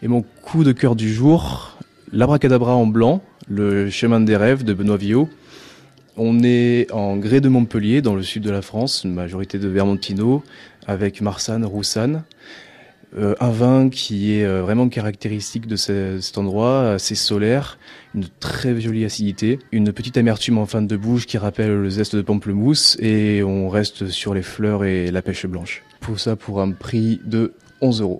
Et mon coup de cœur du jour, l'abracadabra en blanc, le chemin des rêves de Benoît Villot. On est en grès de Montpellier, dans le sud de la France, une majorité de Vermontino, avec Marsanne, Roussanne. Euh, un vin qui est euh, vraiment caractéristique de cet endroit, assez solaire, une très jolie acidité, une petite amertume en fin de bouche qui rappelle le zeste de pamplemousse et on reste sur les fleurs et la pêche blanche. Pour ça pour un prix de 11 euros.